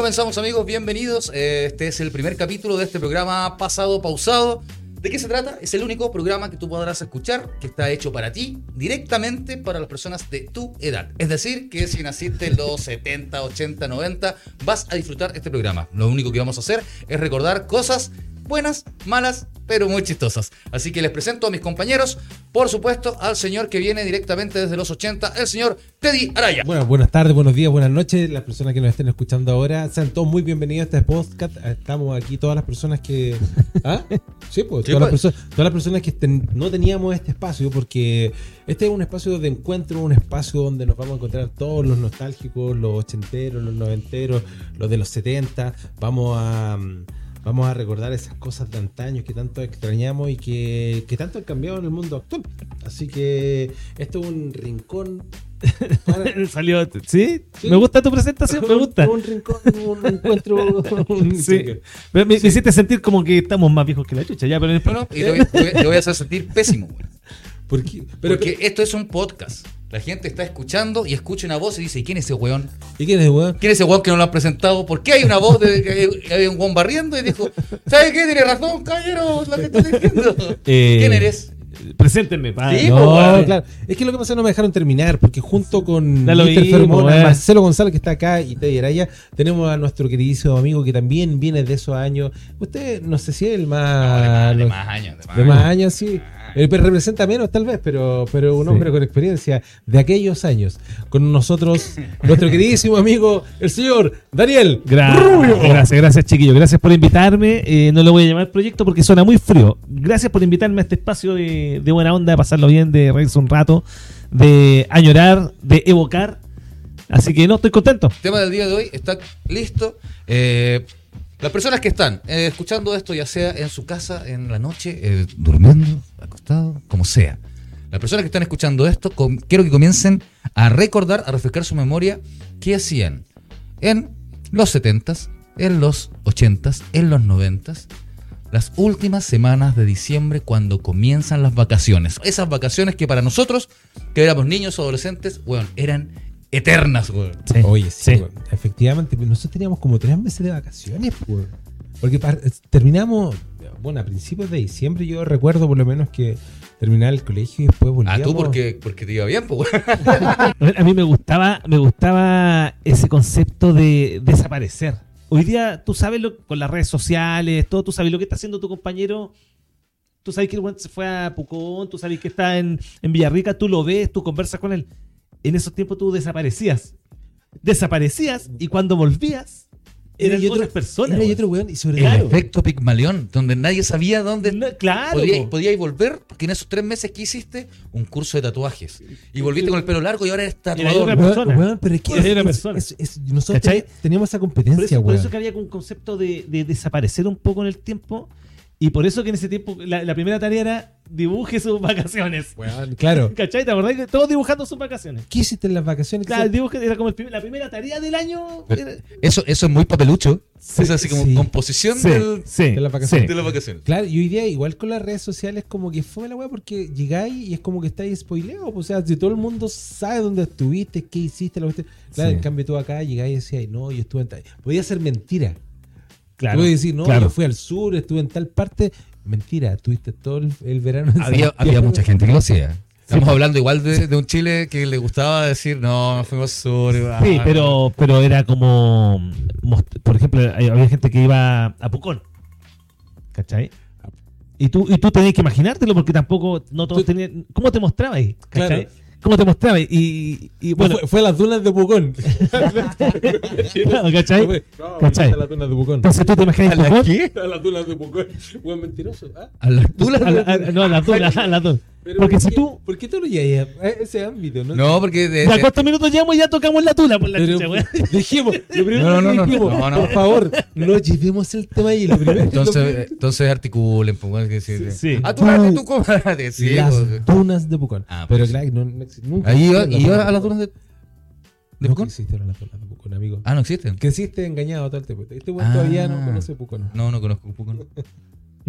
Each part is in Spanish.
comenzamos amigos, bienvenidos. Eh, Este es el primer capítulo de este programa pasado pausado. ¿De qué se trata? Es el único programa que tú podrás escuchar que está hecho para ti, directamente para las personas de tu edad. Es decir, que si naciste en los 70, 80, 90, vas a disfrutar este programa. Lo único que vamos a hacer es recordar cosas buenas, malas, pero muy chistosas. Así que les presento a mis compañeros, por supuesto, al señor que viene directamente desde los 80, el señor Teddy Araya. Bueno, buenas tardes, buenos días, buenas noches. Las personas que nos estén escuchando ahora, sean todos muy bienvenidos a este podcast. Estamos aquí todas las personas que. ¿Ah? Sí, pues, Sí, todas, Las pues. perso- todas las personas que ten- no teníamos este espacio, porque este es un espacio de encuentro, un espacio donde nos vamos a encontrar todos los nostálgicos, los ochenteros, los noventeros, los de los 70. Vamos a. mm, Vamos a recordar esas cosas de antaño que tanto extrañamos y que, que tanto han cambiado en el mundo actual. Así que esto es un rincón para- Salió, ¿sí? Sí. Me gusta tu presentación, me gusta. Un rincón, un encuentro. un- Sí. Me, me- me hiciste sentir como que estamos más viejos que la chucha, ya, pero en el- No, no, y te voy, te a hacer sentir pésimo, güey. ¿Por qué? Pero, Porque esto es un podcast. La gente está escuchando y escucha una voz y dice, ¿y quién es ese weón? ¿Y quién es, weón? ¿Quién es ese weón que no lo han presentado? ¿Por qué hay una voz de que hay- un weón barriendo? Y dijo, ¿sabe qué? Tiene razón, caballero, la que está diciendo. Eh, ¿Quién eres? Preséntenme, pa. Sí, no, weón. claro. Es que lo que pasa es que no me dejaron terminar, porque junto con Mr. Fermona, eh. Marcelo González, que está acá, y Teddy Araya, tenemos a nuestro queridísimo amigo que también viene de esos años. Usted, no sé si es el No, más. de más, de los- más años. De más, de más años. años, sí. Eh, pero representa menos, tal vez, pero, pero un Sí. hombre con experiencia de aquellos años. Con nosotros, nuestro queridísimo amigo, el señor Daniel Gra- Gracias, gracias, chiquillo. Gracias por invitarme. Eh, no lo voy a llamar proyecto porque suena muy frío. Gracias por invitarme a este espacio de, de buena onda, de pasarlo bien, de reírse un rato, de añorar, de evocar. Así que no, estoy contento. El tema del día de hoy está listo. Eh, las personas que están eh, escuchando esto, ya sea en su casa, en la noche, eh, durmiendo, acostado, como sea. Las personas que están escuchando esto, com- quiero que comiencen a recordar, a refrescar su memoria, qué hacían en los 70s, en los 80s, en los 90s, las últimas semanas de diciembre cuando comienzan las vacaciones. Esas vacaciones que para nosotros, que éramos niños o adolescentes, weón, eran eternas, weón. Sí, Oye, sí, sí. weón. efectivamente, nosotros teníamos como tres meses de vacaciones, pues. Porque terminamos, bueno, a principios de diciembre yo recuerdo por lo menos que terminaba el colegio y después Ah, volvíamos. tú porque, porque te iba bien, pues. A mí me gustaba, me gustaba ese concepto de desaparecer. Hoy día tú sabes lo, con las redes sociales, todo, tú sabes lo que está haciendo tu compañero. Tú sabes que el se fue a Pucón, tú sabes que está en, en Villarrica, tú lo ves, tú conversas con él. En esos tiempos tú desaparecías. Desaparecías y cuando volvías eran y otro- otras personas. Era y otro weón, y sobre El todo. efecto Pigmalión, donde nadie sabía dónde No, claro. podíais, po. podíais volver, porque en esos tres meses que hiciste un curso de tatuajes. Y volviste con el pelo largo y ahora eres Era tatuador. otra Weón, persona. weón, pero es que Era es- otra es- persona. es- es- nosotros ¿Cachai? teníamos esa Por competencia, eso, por weón. eso que había un concepto de, de desaparecer un poco en el tiempo. Y por eso que en ese tiempo la, la primera tarea era dibuje sus vacaciones. Claro. ¿Cachai? ¿Te acordás? Todos dibujando sus vacaciones. ¿Qué hiciste en las vacaciones? Claro, el dibujo era como el la primera tarea del año. era- Eso, eso es muy papelucho. Sí, es así como sí. composición Sí, del- sí, de las vacaciones. de las vacaciones. Claro, y hoy día igual con las redes sociales como que fue la weá porque llegáis y es como que estáis spoileados. pues, O sea, si todo el mundo sabe dónde estuviste, qué hiciste, lo que hiciste. Claro, Sí. en cambio tú acá llegáis y decías, no, yo estuve en tal... Podía ser mentira. Claro. Tú decir, no, claro. yo fui al sur, estuve en tal parte. Mentira, estuviste todo el, el verano en Había, había mucha gente que lo hacía. Estamos hablando igual de, de un Chile que le gustaba decir, no, fuimos sur. ah, Sí, pero, pero era como. Por ejemplo, había gente que iba a Pucón. ¿Cachai? Y tú, y tú tenías que imaginártelo porque tampoco no todos Tú- tenían. ¿Cómo te mostrabas ahí? ¿Cachai? Claro. ¿Cómo te mostrabas? Y, y bueno, fue, fue a las dunas de Pucón. Claro, ¿cachai? Fue- no, ¿Cachai? A las dunas de Pucón. entonces tú te imaginas ¿A la Pucón. qué? A las dunas de Pucón. Buen mentiroso. ¿ah? A las tulas. A la- a- no, a las dunas, a las dunas. Pero Porque ¿por si tú. ¿Por qué tú no llegas a ese ámbito? No, No, porque de- ¿A cuántos minutos llevamos y ya tocamos la tula por la Pero chucha, weón? dijimos, lo primero No, no, que no, dijimos, no, no. por favor, no llevemos el tema ahí. Lo primero, entonces, entonces articulen, pues, bueno, que sí, Sí, sí. Ah, tú eres tu comadre, sí, las pues. dunas de Pucón. Ah, pero pues. claro, no, no existe- nunca. Ahí iba, iba a las dunas de, de No Pucón. existieron las dunas de Pucón, amigo. Ah, no existen. Creciste engañado todo el tiempo. Este weón Ah. todavía no conoce Pucón. No, no conozco Pucón.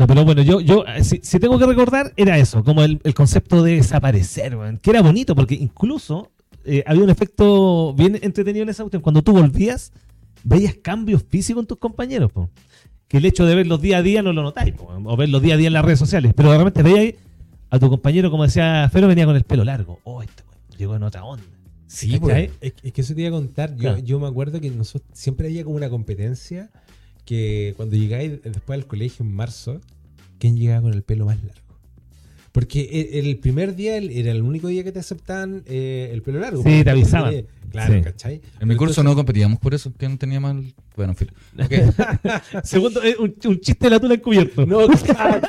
No, pero bueno, yo, yo eh, si, si tengo que recordar, era eso, como el, el concepto de desaparecer, weón, que era bonito, porque incluso eh, había un efecto bien entretenido en esa cuestión. Cuando tú volvías, veías cambios físicos en tus compañeros, po. que el hecho de verlos día a día no lo notáis, po, o verlos día a día en las redes sociales, pero de repente veías a tu compañero, como decía Fero, venía con el pelo largo. Oh, este llegó en otra onda. Sí, pues. Es, es que eso te iba a contar. Yo, Claro. yo me acuerdo que nosotros siempre había como una competencia que cuando llegáis después al colegio en marzo, ¿quién llegaba con el pelo más largo? Porque el, el primer día era el único día que te aceptaban eh, el pelo largo. Sí, te avisaban. Claro, Sí. ¿cachai? En mi curso Entonces- no competíamos por eso, que no tenía mal. Bueno, en fin. Ok. Segundo, eh, un, un chiste de la tula encubierto. No, claro.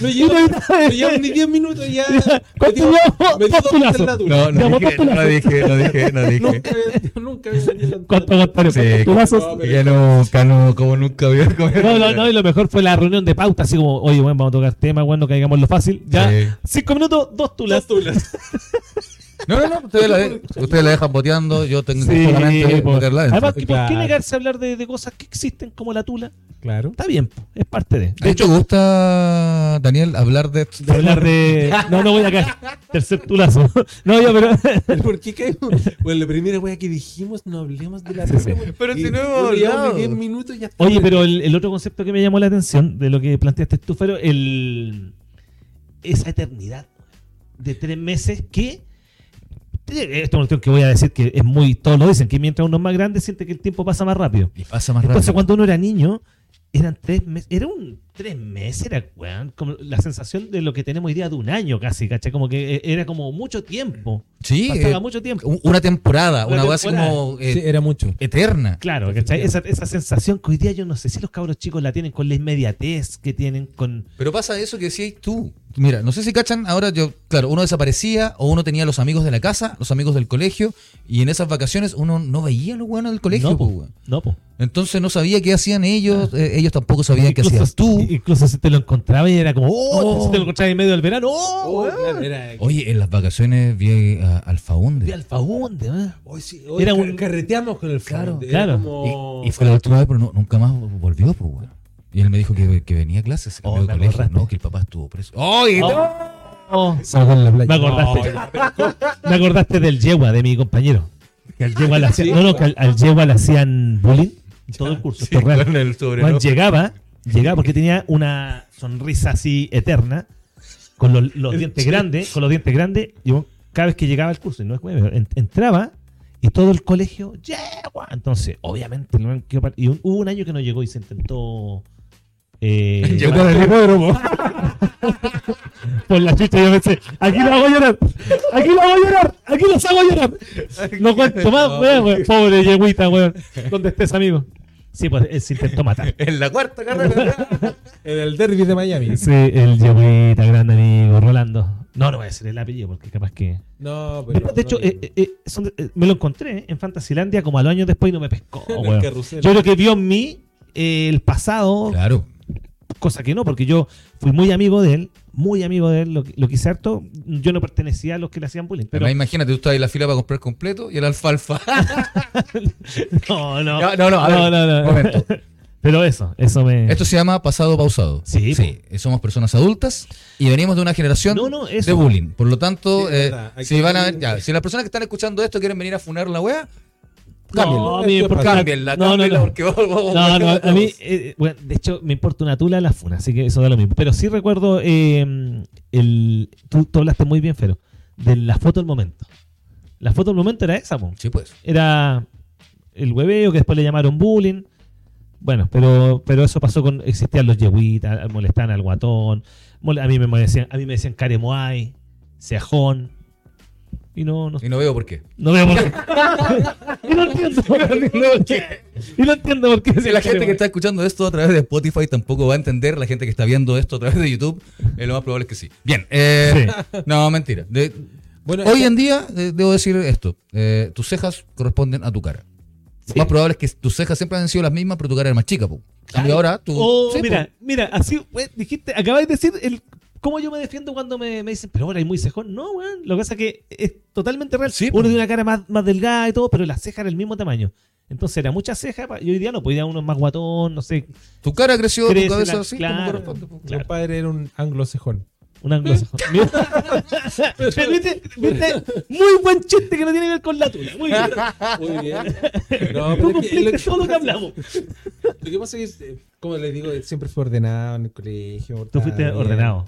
no llevamos ni 10 minutos ya. ¿Cuánto llevamos? No, no dije, no dije, no dije, no dije. Nunca había- nunca. ¿Cuánto contrario? Sí, Postulazos. Ya nunca, no, como nunca había comido. No, no, no, y lo mejor fue la reunión de pauta, así como, oye, bueno, vamos a tocar tema, bueno, no caigamos lo fácil. Ya, Sí. cinco minutos, dos tulas. Dos tulas. No, no, no, ustedes la, de- ustedes la dejan boteando, yo tengo Sí, solamente po. botearla adentro. Además, ¿por qué Claro. negarse a hablar de, de cosas que existen como la tula? Claro. Está bien, es parte de. De hecho, gusta, Daniel, hablar de... de hablar de. No, no voy a caer. Tercer tulazo. No, yo, pero. ¿Pero ¿Por qué caemos? Bueno, la primera wea que dijimos, no hablemos de la Sí. Pero si no hemos bueno, llevamos hablado. 10 minutos y ya está. Oye, pero el, el otro concepto que me llamó la atención de lo que planteaste tú, Fero, el, esa eternidad de tres meses que. Esto es cuestión que voy a decir que es muy. Todos lo dicen, que mientras uno es más grande siente que el tiempo pasa más rápido. Y pasa más Entonces, rápido. cuando uno era niño, eran tres meses. Era un tres meses, era weón, como la sensación de lo que tenemos hoy día de un año casi, ¿cachai? Como que eh, era como mucho tiempo. Sí, Pasaba eh, mucho tiempo. una temporada, Una una como eh, Sí, era mucho. eterna. Claro, ¿cachai? Esa, esa sensación que hoy día yo no sé si los cabros chicos la tienen con la inmediatez que tienen con. Pero pasa eso que decías tú. Mira, no sé si cachan, ahora yo, claro, uno desaparecía o uno tenía los amigos de la casa, los amigos del colegio, y en esas vacaciones uno no veía a los buenos del colegio. no, po, no, po. Entonces no sabía qué hacían ellos, eh, ellos tampoco sabían qué hacías tú. Incluso si te lo encontraba y era como, oh, Oh. si te lo encontrabas en medio del verano, oh, Oh, claro, Oye, en las vacaciones vi a Alfaunde. Vi Alfaunde, ¿eh? Hoy sí, hoy Era un- carreteamos con el Claro, claro. como- Y, y fue la última vez, pero no- nunca más volvió, pues, weón. Y él me dijo que, que venía a clases, se Oh, cambió de me colegio, acordaste. no, que el papá estuvo preso. Oh, Salgo en la playa. me acordaste. me acordaste del yegua, de mi compañero. Que al yegua le hacían, Sí, no, no, que al, al yegua le hacían bullying todo el curso. esto es real. con el Juan llegaba, llegaba porque tenía una sonrisa así eterna, con los, dientes grandes, con los dientes grandes, y bueno, cada vez que llegaba al curso, y no es entraba y todo el colegio, ¡yegua! Entonces, obviamente, y un- hubo un año que no llegó y se intentó. Eh, Llegó al hipódromo. Por la chucha, yo pensé, aquí lo hago llorar, aquí lo hago llorar, aquí los hago llorar. No cuento más, weón, weón. Pobre yeguita, weón. ¿Dónde estés, amigo? Sí, pues él se intentó matar. En la cuarta carrera. En el derby de Miami. Sí, el yeguita, grande amigo, Rolando. No, no voy a decir el apellido porque capaz que. No, pero. Pero, de hecho, no, eh, eh, son- eh, me lo encontré en Fantasilandia como a los años después y no me pescó, carrusel. Yo creo que vio en mí eh, el pasado, Claro. cosa que no, porque yo fui muy amigo de él, muy amigo de él, lo, lo quise harto. Yo no pertenecía a los que le hacían bullying. Pero Además, imagínate, tú estás en la fila para comprar completo y el alfalfa. no, no, no, no, a ver, no, no, no. momento. Pero eso, eso me. Esto se llama pasado pausado. Sí, Somos personas adultas y venimos de una generación No, no, eso. de bullying. Por lo tanto, Sí, eh, si van a ver, ya, si las personas que están escuchando esto quieren venir a funar la wea, no, a mí me Esto importa- cámbienla, no, no, no. porque No, no, a mí, eh, bueno, de hecho, me importa una tula la funa, así que eso da lo mismo. Pero sí recuerdo, eh, el, tú, tú hablaste muy bien, Fero, de la foto del momento. La foto del momento era esa, po. Sí, pues. Era el hueveo que después le llamaron bullying. Bueno, pero, pero eso pasó con, existían los yeguitas, molestaban al guatón, a mí me decían, a mí me decían caremoay, ceajón. Y no, no, Y no veo por qué. no veo por qué. y no entiendo. y no entiendo por qué. Si la gente que está escuchando esto a través de Spotify tampoco va a entender, la gente que está viendo esto a través de YouTube, eh, lo más probable es que sí. Bien, eh, no, mentira. De- Bueno, hoy esta- en día, eh, debo decir esto, eh, tus cejas corresponden a tu cara. Lo más probable es que tus cejas siempre han sido las mismas, pero tu cara es más chica. Po. Y ahora tú... Oh, sí, mira, po. mira, así, we, dijiste, acabáis de decir el, cómo yo me defiendo cuando me, me dicen, pero ahora hay muy cejón. No, weón. Lo que pasa es que es totalmente real. Sí, Uno tiene una cara más, más delgada y todo, pero la ceja era el mismo tamaño. Entonces era mucha ceja y hoy día no, pues hoy día uno es más guatón, no sé. Tu cara creció, Crece tu cabeza la- así claro. como corresponde. po. Mi padre era un anglosejón. Un anglosajón. ¿Viste? ¿Viste? Muy buen chiste que no tiene que ver con la tula. Muy bien. Muy bien. No, Tú pero es que lo, cumpliste todo lo que hablamos. lo que pasa es que, eh, como les digo, siempre fue ordenado en el colegio. Tú fuiste bien. ordenado.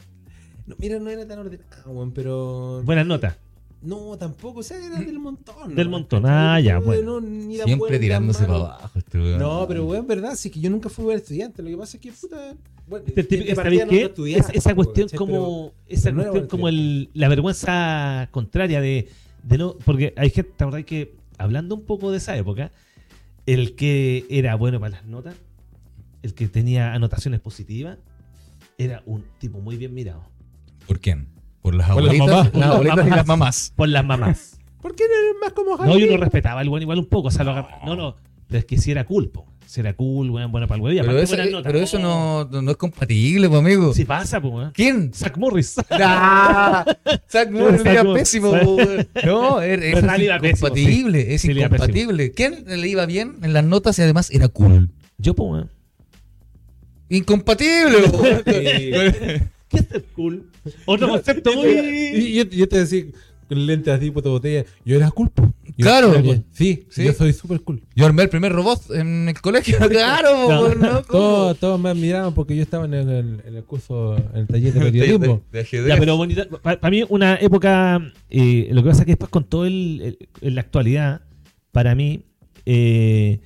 No, mira, no era tan ordenado, weón, pero. Buenas notas. No, tampoco, o sea, era del montón. Del montón, ah, ya, No, bueno. no, ni tan Siempre tirándose para abajo este weón. No, pero weón, verdad, sí que yo nunca fui buen estudiante. Lo que pasa es que, puta. Bueno, Este típico- de ¿Sabéis partida no qué? estudiaba, Es- esa cuestión como esa cuestión como el, la vergüenza contraria de, de no porque hay gente la verdad que hablando un poco de esa época el que era bueno para las notas el que tenía anotaciones positivas era un tipo muy bien mirado ¿Por quién? Por las Por las abuelitas, mamás. las abuelitas y las mamás. por las mamás ¿Por qué no eres más como no Javi? yo no respetaba al buen igual un poco o sea, lo agar- no no pero es que si era cool po. si era cool bueno, bueno para el huevo Pero eso, notas. pero eso no, no es compatible, pues, amigo. si pasa weón. ¿Quién? Zach Morris Ah, Zack Morris Zack era pésimo. weón. No, era, es pésimo, incompatible. Es Sí, incompatible. ¿Quién le iba bien en las notas y además era cool? yo weón. Incompatible. weón. ¿Qué es ser cool? Otro concepto muy. Y yo, yo te decía, con lentes así, puta botella, yo era culpo. Yo Claro. era bien. Sí, Sí. yo soy súper cool. Yo armé el primer robot en el colegio. Claro, No. ¿no? ¿Cómo? Todos, todos me admiraban porque yo estaba en el, en el curso, en el taller de periodismo. De ajedrez. Ya, pero bonita. Para mí, una época. eh, lo que pasa es que después, con todo el, el- en la actualidad, para mí, eh,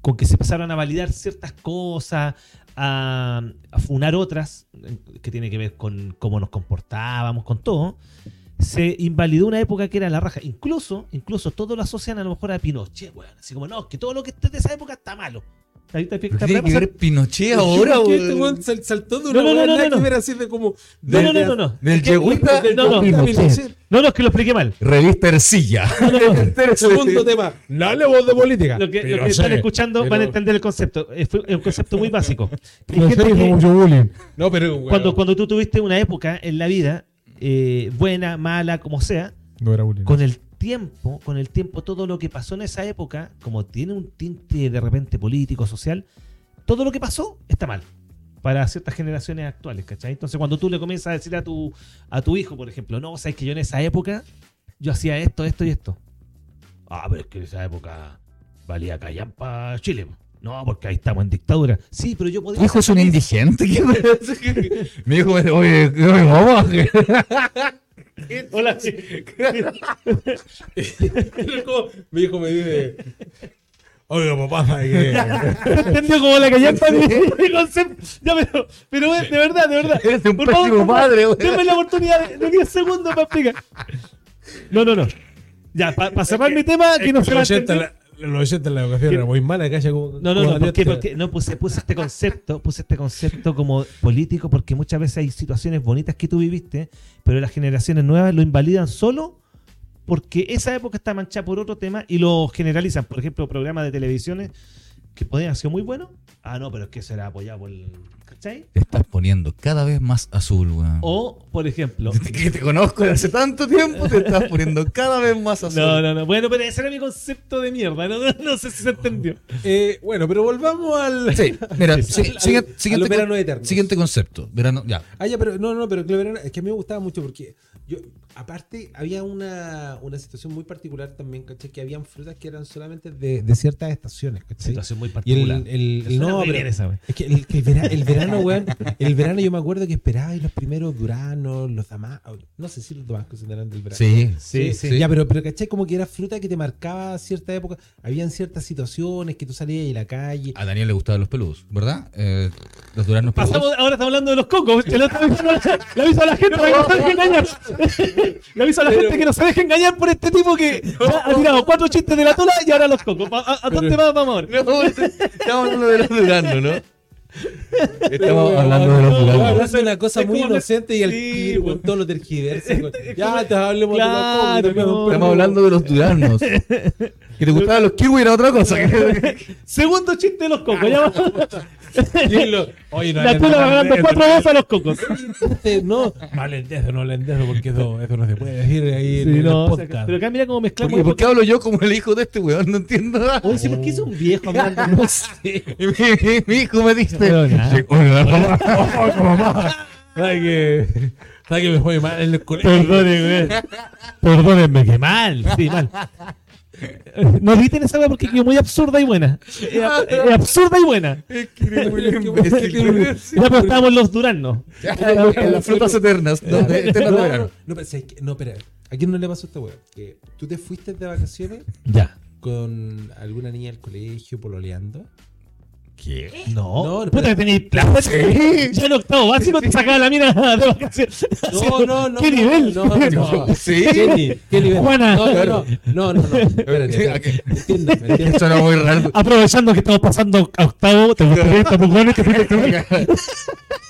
con que se pasaron a validar ciertas cosas, a, a funar otras, eh, que tiene que ver con cómo nos comportábamos, con todo, se invalidó una época que era la raja. Incluso, incluso todos lo asocian a lo mejor a Pinochet, weón. Así como, no, que todo lo que esté de esa época está malo. ¿Te- te- te- ¿Pero te- tiene que ver Pinochet ahora, ¿Por qué este saltó de No, una no, no, no, no, que no. así de como... No, no, no, no, no. Del Es que- Yehuita No, no. Pinochet. No, no, es que lo expliqué mal. Revista Ercilla. Segundo tema, dale voz de política. Lo que, lo que están escuchando van a entender el concepto. Es un concepto muy básico. No, pero cuando, cuando tú tuviste una época en la vida, eh, buena, mala, como sea, No era bullying. con el tiempo, con el tiempo, todo lo que pasó en esa época, como tiene un tinte de repente político, social, todo lo que pasó está mal para ciertas generaciones actuales, ¿cachai? Entonces cuando tú le comienzas a decir a tu, a tu hijo, por ejemplo, no, sabes que yo en esa época, yo hacía esto, esto y esto. Ah, pero es que en esa época valía callampa Chile. po. No, porque ahí estamos en dictadura. Sí, pero yo podía... Mi hijo es un indigente. Mi hijo dice, oye, oye, vamos. Hola, sí. Mi hijo me dice... Oiga, papá, ¿sabe qué? entendió como la callampa mi, concepto. Ya, pero, pero de verdad, de verdad. Eres un pésimo padre, güey. Denme la oportunidad de, de 10 segundos para explicar. No, no, no. Ya, para cerrar mi tema, que no se va a Los 80 entender. Los 80 la educación era muy mala, calla como... No, no, como no, ¿por qué? Daniel- Porque, no puse, puse este concepto, puse este concepto como político porque muchas veces hay situaciones bonitas que tú viviste, pero las generaciones nuevas lo invalidan solo porque esa época está manchada por otro tema y lo generalizan. Por ejemplo, programas de televisiones que podían haber sido muy buenos. Ah, no, pero es que eso era apoyado por el... ¿Cachai? Te estás poniendo cada vez más azul, weón. O, por ejemplo... Que te conozco de hace tanto tiempo, te estás poniendo cada vez más azul. No, no, no. Bueno, pero ese era mi concepto de mierda. No, no sé si se entendió. Eh, bueno, pero volvamos al... Sí, mira, Sí, si- al- siguiente, a siguiente siguiente concepto. Verano, ya. Ah, ya, pero no, no, pero que el verano- es que a mí me gustaba mucho porque yo, aparte, había una, una situación muy particular también, ¿cachai? Que habían frutas que eran solamente de, de ciertas estaciones, ¿cachai? Situación muy Y el, particular. el, el- Suena no, pero esa, es que el, el vera- el verano, weón, el verano yo me acuerdo que esperaba y los primeros duranos, los damascos, no sé si los damascos se del verano. Sí, Sí, sí. Ya, pero, pero ¿cachai? Como que era fruta que te marcaba cierta época. Habían ciertas situaciones que tú salías y la calle. A Daniel le gustaban los peludos, ¿verdad? Eh, los duranos peludos. Pasamos, ahora estamos hablando de los cocos. El otro le aviso a la gente para que no se deje engañar. Le aviso a la gente que no se deje engañar por este tipo que ya ha tirado cuatro chistes de la tola y ahora los cocos. ¿A, a- a dónde va- vamos ahora? No, estamos hablando de los duranos, ¿no? Estamos Pero, hablando de los no, es una cosa Es muy inocente y al sí, con todo lo tergiverse. güey. Ya, te hablemos Claro, de los cómics, no. Estamos hablando de los duranos. Que te gustaban los kiwi era otra cosa. Segundo chiste de los cocos. Lo- Oye, no La tola va ganando de cuatro eso. veces a los cocos. No, malenteso, no lenteso, porque eso, eso no se puede decir ahí en Sí, el no, o sea, podcast. pero acá mira cómo ¿Por mezclamos. qué, por qué hablo yo como el hijo de este weón? No entiendo nada. Oye, sí, ¿por qué es un viejo hablando? No sé. Y mi, mi- mi hijo me dice. Sí, oye, mamá. Ay, que... ¿Sabes que me fue mal en el colegio? Perdónenme. Perdónenme, que mal. Sí, mal. No eviten esa weá porque es muy absurda y buena. Es, ab- es absurda y buena. Es que eres muy imbécil. Ya pero estábamos los Duranos. En las frutas eternas. No, no, no, espera. ¿A quién no le pasó esta weá? Que tú te fuiste de vacaciones Ya. con alguna niña del colegio pololeando. ¿Qué? No. No, Puta tenéis plata. Ya en octavo básico te sacaba la mina de vacaciones. No, no, no. ¿Qué no, nivel? No, no. Sí. ¿Qué, ni- qué nivel? Juana. No, no, no. No, no, no. Espérate. Suena muy raro. Aprovechando que estamos pasando a octavo, te gustaría muy bueno que fuiste tú. No-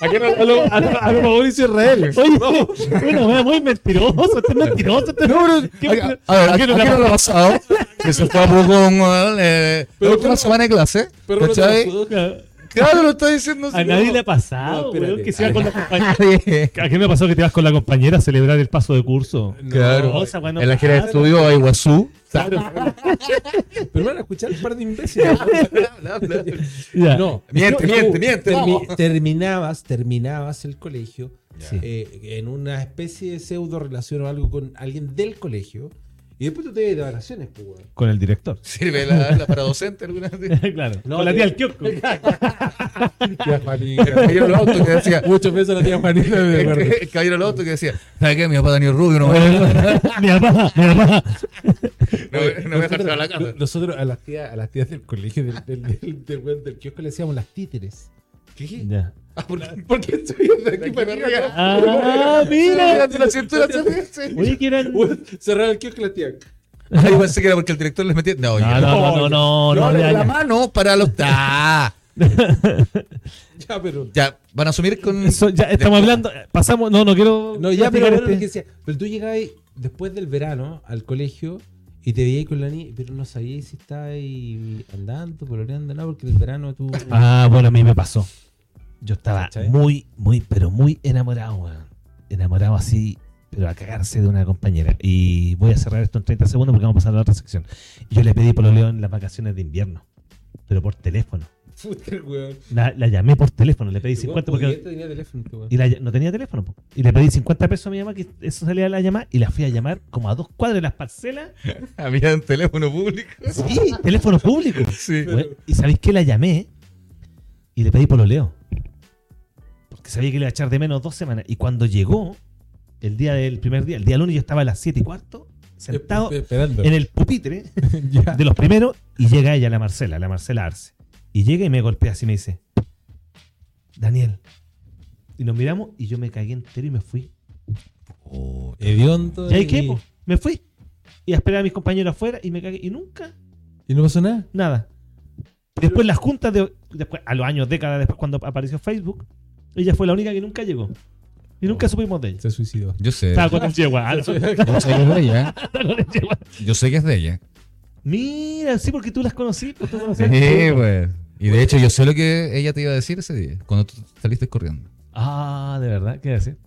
a lo, a lo- a lo Mauricio Israel. Oye, bueno, muy mentiroso, este es mentiroso. Este No, pero, ¿Qué- a, a ver, ¿a ¿a qué qué no no le ha pasado? Que se fue a poco con eh, la última semana de clase. No ¿Cachai? Claro, lo está diciendo A nadie le ha pasado, No, weón, que se iba con la compañera. ¿A qué me pasó que te vas con la compañera a celebrar el paso de curso? Claro. No, no en la gira de estudio a Iguazú. Pero van a escuchar un par de imbéciles. Ya. No. Miente, miente, miente, termi- vamos. terminabas, terminabas el colegio eh, en una especie de pseudo relación o algo con alguien del colegio. Y después tú te vas de vacaciones, pues, weón. Con el director. ¿Sirve la, la para docente alguna vez? claro. No, con la tía del kiosco. Tía El Juanita. caballero del auto que decía. Muchos besos a la tía Juanita, me acuerdo. El caballero del auto que decía. ¿Sabes qué? Mi papá Daniel Rubio no me no, mi papá, mi papá. me- no me deja entrar a la casa. Nosotros a las tías, a las tías del colegio del, del, del, del, del kiosco le decíamos las títeres. ¿Qué? Ya. Ah, ¿por qué? Porque estoy de aquí para arriba. Ah, mira. Mírate la cintura, se ve. Oye, que eran. Cerrar el kiosco y la tía. Ay, pensé que era porque el director les metía. No, No, ya. no, no, no, la mano para los. ¡Ah! Ya, pero. Ya, van a asumir con. Eso, ya estamos hablando. Pasamos. No, no quiero. No, ya, pero, este- que decía, pero tú llegabas después del verano al colegio y te veías con la niña, pero no sabías si estabas ahí andando, pololeando, nada, porque el verano tú. Ah, bueno, a mí me pasó. Yo estaba muy, muy, pero muy enamorado, weón. Enamorado así, pero a cagarse de una compañera. Y voy a cerrar esto en 30 segundos porque vamos a pasar a la otra sección. Yo le pedí pololeo en las vacaciones de invierno, pero por teléfono. La, la llamé por teléfono, le pedí 50 Weón, porque... tenía teléfono, este. Y la- no tenía teléfono, po. y le pedí 50 pesos a mi mamá, que eso salía a la llamada, y la fui a llamar como a dos cuadras de las parcelas. Había un teléfono público. Sí, teléfono público. Sí. Y sabéis que la llamé y le pedí pololeo. Porque sabía que le iba a echar de menos dos semanas. Y cuando llegó, el día del primer día, el día lunes, yo estaba a las 7 y cuarto, sentado Esperando. en el pupitre de los primeros, y llega ella, la Marcela, la Marcela Arce. Y llega y me golpea así y me dice, Daniel. Y nos miramos y yo me cagué entero y me fui. Hediondo. ¿Y ahí qué? po? Me fui. Y a esperar a mis compañeros afuera y me cagué. Y nunca ¿Y no pasó nada? Nada. Después las juntas de después, a los años, décadas después, cuando apareció Facebook, ella fue la única que nunca llegó. Y nunca Oh. supimos de ella. Se suicidó. Yo sé. Estaba con el yegua. Yo sé que es de ella. Estaba con el yegua. Yo sé que es de ella. Mira, sí, porque tú las conocí. Pues tú Sí, conocías. pues. Y de hecho, yo sé lo que ella te iba a decir ese día, cuando tú saliste corriendo. Ah, de verdad, ¿qué decir?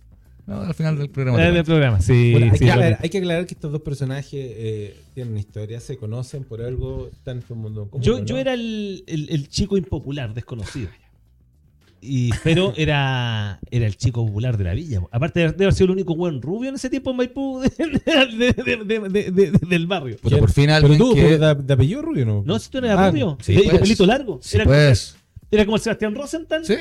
No, al final del programa. En el programa, sí. Bueno, hay, sí, que aclarar, hay que aclarar que estos dos personajes eh, tienen historia, se conocen por algo, están en este mundo común, yo, ¿no? yo era el, el- el chico impopular, desconocido. Y, pero era, era el chico popular de la villa. Aparte de de haber sido el único buen rubio en ese tiempo en Maipú de- de- de- de- de- de- del barrio. Puta, por fin Pero tú, que... de, de apellido rubio, ¿no? No, si tú no eras Ah, rubio. sí, de, de pues. pelito largo. Sí, era, pues. era como el Sebastián Rosenthal, Sí.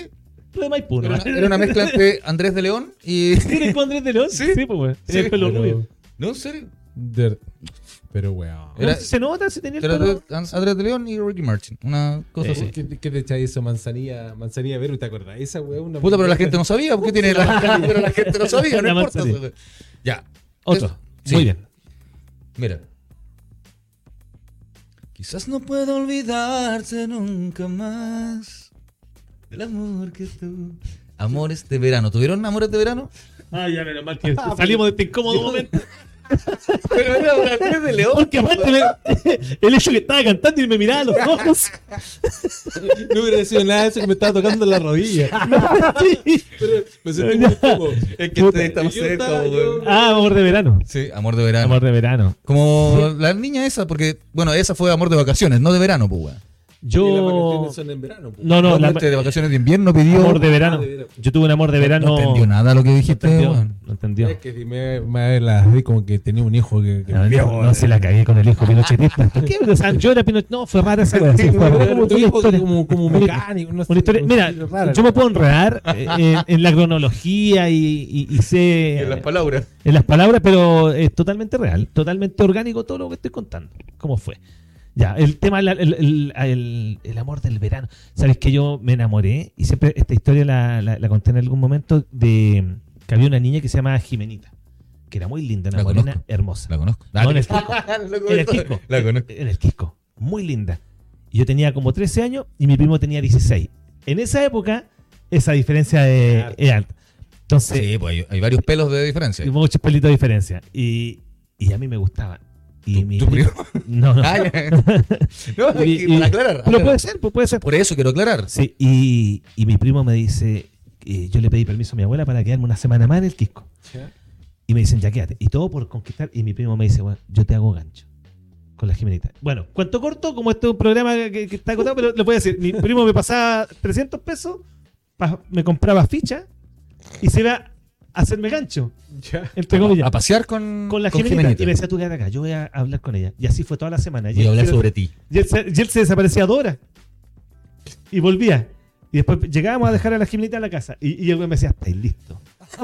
de Maipú. Era ¿no? una, era una mezcla entre Andrés de León y... ¿Eres con Andrés de León? Sí. Sí, pues. Tenía el Sí, pelo pero, rubio. No, en serio. de- pero weón. Era- se nota si tenía el Era pelo. Andrés de León y Ricky Martin. Una cosa Eh, así. ¿Qué, qué te echáis eso? Manzanilla, manzanilla Vero, ¿te acordás? Esa weón. Una Puta, pero la gente no sabía. ¿Por qué tiene la... pero la gente no sabía, no importa. Ya. Otro. Es- sí. Muy bien. Mira. Quizás no pueda olvidarte nunca más del amor que tú. Amores de verano. ¿Tuvieron amores de verano? Ah, ya menos mal que salimos de este incómodo momento. Pero era un Andrés de León. Porque aparte me- el hecho que estaba cantando y me miraba a los ojos. No hubiera sido nada de eso que me estaba tocando la rodilla. Sí. Pero me sentí muy cómodo. Es que Puta, estamos yo cerca, weón. Ah, amor de verano. Sí, amor de verano. Amor de verano. Como la niña esa, porque, bueno, esa fue amor de vacaciones, no de verano, pues, weón. Y las Yo. vacaciones son en verano. pues. No, no, la- de vacaciones de invierno pidió. amor de verano. Ah, de verano. Yo tuve un amor de verano. No entendió nada lo que No dijiste, entendió. weón. No entendió. Es que si me, me las vi como que tenía un hijo que, que No, no, viejo, no, eh. se la cagué con el hijo pinochetista. ¿Por qué? O sea, yo era Pinochet. No, fue rara esa. Sí, fue rara. Como como, como mecánico. No sé, Una historia- Mira, rara, yo me ¿no? puedo enredar eh, en, en la cronología y, y- y sé En las palabras. en las palabras, pero es totalmente real, totalmente orgánico todo lo que estoy contando. ¿Cómo fue? Ya, el tema, el, el- el- amor del verano. Sabes que yo me enamoré y siempre esta historia la, la- la conté en algún momento de que había una niña que se llamaba Jimenita, que era muy linda, una La morena conozco. hermosa. La conozco. No, en el Quisco. En el Quisco. La conozco. En el Quisco. Muy linda. Y yo tenía como 13 años y mi primo tenía 16. En esa época, esa diferencia es, alta. Entonces, Sí, pues hay, hay varios pelos de diferencia. muchos pelitos de diferencia. Y, y a mí me gustaba. Y ¿Tu- mi tu primo- No, no. Ah. No, Y- que y- para aclarar. Pero puede ser, pues puede ser. Por eso quiero aclarar. Sí, y, y mi primo me dice, eh, yo le pedí permiso a mi abuela para quedarme una semana más en el Quisco. Y me dicen, ya quédate. Y todo por conquistar. Y mi primo me dice, bueno, yo te hago gancho. Con la Jimenita. Bueno, cuento corto, como este es un programa que, que está acotado, pero le voy a decir, mi primo me pasaba 300 pesos, me compraba ficha y se iba a hacerme gancho, Ya. entre comillas. A pasear con, con la Jimenita. Y me decía, tú quédate acá, yo voy a hablar con ella. Y así fue toda la semana. Voy a hablar sobre ti. Y él, se, y él se desaparecía dos horas. Y volvía. Y después llegábamos a dejar a la Jimenita en la casa. Y, y el güey me decía, estáis listo.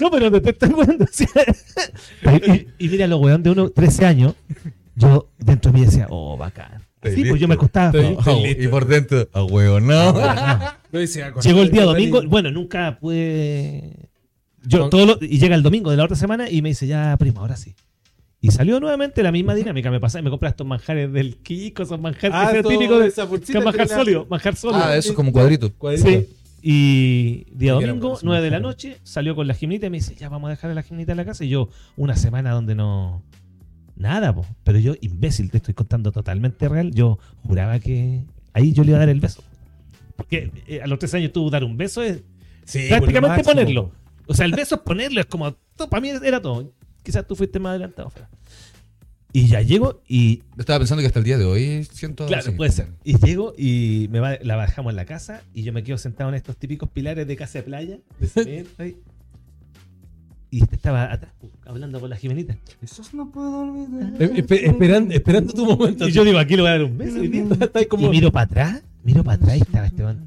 no, pero no te estoy jugando. y, y mira, lo weón de uno, 13 años, yo dentro de mí decía, oh, bacán. Sí, pues yo me acostaba. Estoy- no, estoy Oh, listo. y por dentro, a huevo, no. No con- Llegó el día con- domingo. Bueno, nunca pude. Yo, Con- todo lo- y llega el domingo de la otra semana y me dice, ya, primo, ahora sí. Y salió nuevamente la misma dinámica. Me pasé y me compré estos manjares del Kiko, esos manjares Ah, que son todo típicos de. esa que es manjar sólido, manjar sólido. Ah, eso es como un cuadrito. Cuadrito. Sí. Y día domingo, bueno, sí, 9 de la noche, salió con la gimnita y me dice, ya vamos a dejar a la gimnita en la casa. Y yo, una semana donde no. Nada, po. Pero yo, imbécil, te estoy contando totalmente real. Yo juraba que ahí yo le iba a dar el beso. Porque eh, a los tres años tú dar un beso es Sí, prácticamente lo máximo. ponerlo. O sea, el beso es ponerlo, es como. Para mí era todo. Quizás tú fuiste más adelantado, Fran. Y ya llego y Estaba pensando que hasta el día de hoy siento. Claro, sí. puede ser. Y llego y me va- la bajamos en la casa y yo me quedo sentado en estos típicos pilares de casa de playa. de cemento ahí. y estaba atrás, pu, hablando con la Jimenita. Esos no puedo olvidar. Eh, espe- esperando, esperando tu momento. Y yo digo, aquí le voy a dar un beso. Y, Está ahí como- y miro para atrás, miro para atrás y estaba Esteban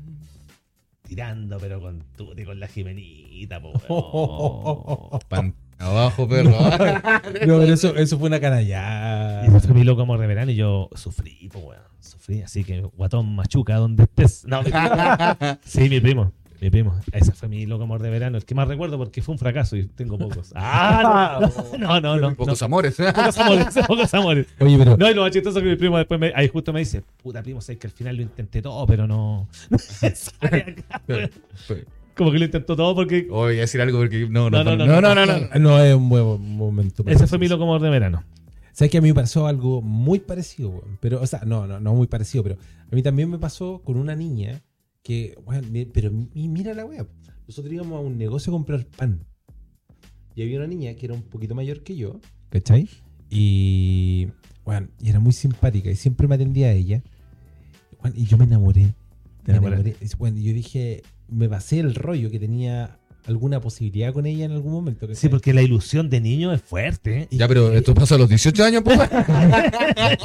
tirando, pero con tuti, con la Jimenita, po. Pan abajo, perro. No, pero eso, eso fue una canalla. Y fue mi loco amor de verano y yo sufrí, po, weón. Sufrí, así que guatón machuca donde estés. No, sí, mi primo. Primo. Ese fue mi loco amor de verano. El que más recuerdo porque fue un fracaso y tengo pocos. Ah, no, no, no. no, Pocos no. amores. Pocos amores, pocos amores. Oye, pero No, y lo chistoso que mi primo después me, ahí justo me dice, puta primo, sé que al final lo intenté todo, pero no. no se sale acá, weón". Como que lo intentó todo porque Voy a decir algo porque. No, no, No, no. no, No, no, no, no. es un buen momento. ese fue mi loco amor de verano. ¿Sabes que a mí me pasó algo muy parecido? Pero, o sea, no, no, no muy parecido, pero a mí también me pasó con una niña que, mi- pero mi- mira la wea. Nosotros íbamos a un negocio a comprar pan. Y había una niña que era un poquito mayor que yo, ¿cachai? Y, bueno, y era muy simpática y siempre me atendía a ella. Y yo me enamoré. Me enamoré. Bueno, yo dije, me pasé el rollo que tenía alguna posibilidad con ella en algún momento. Sí, porque la ilusión de niño es fuerte. ¿eh? Ya, pero esto pasa a los 18 años, pues.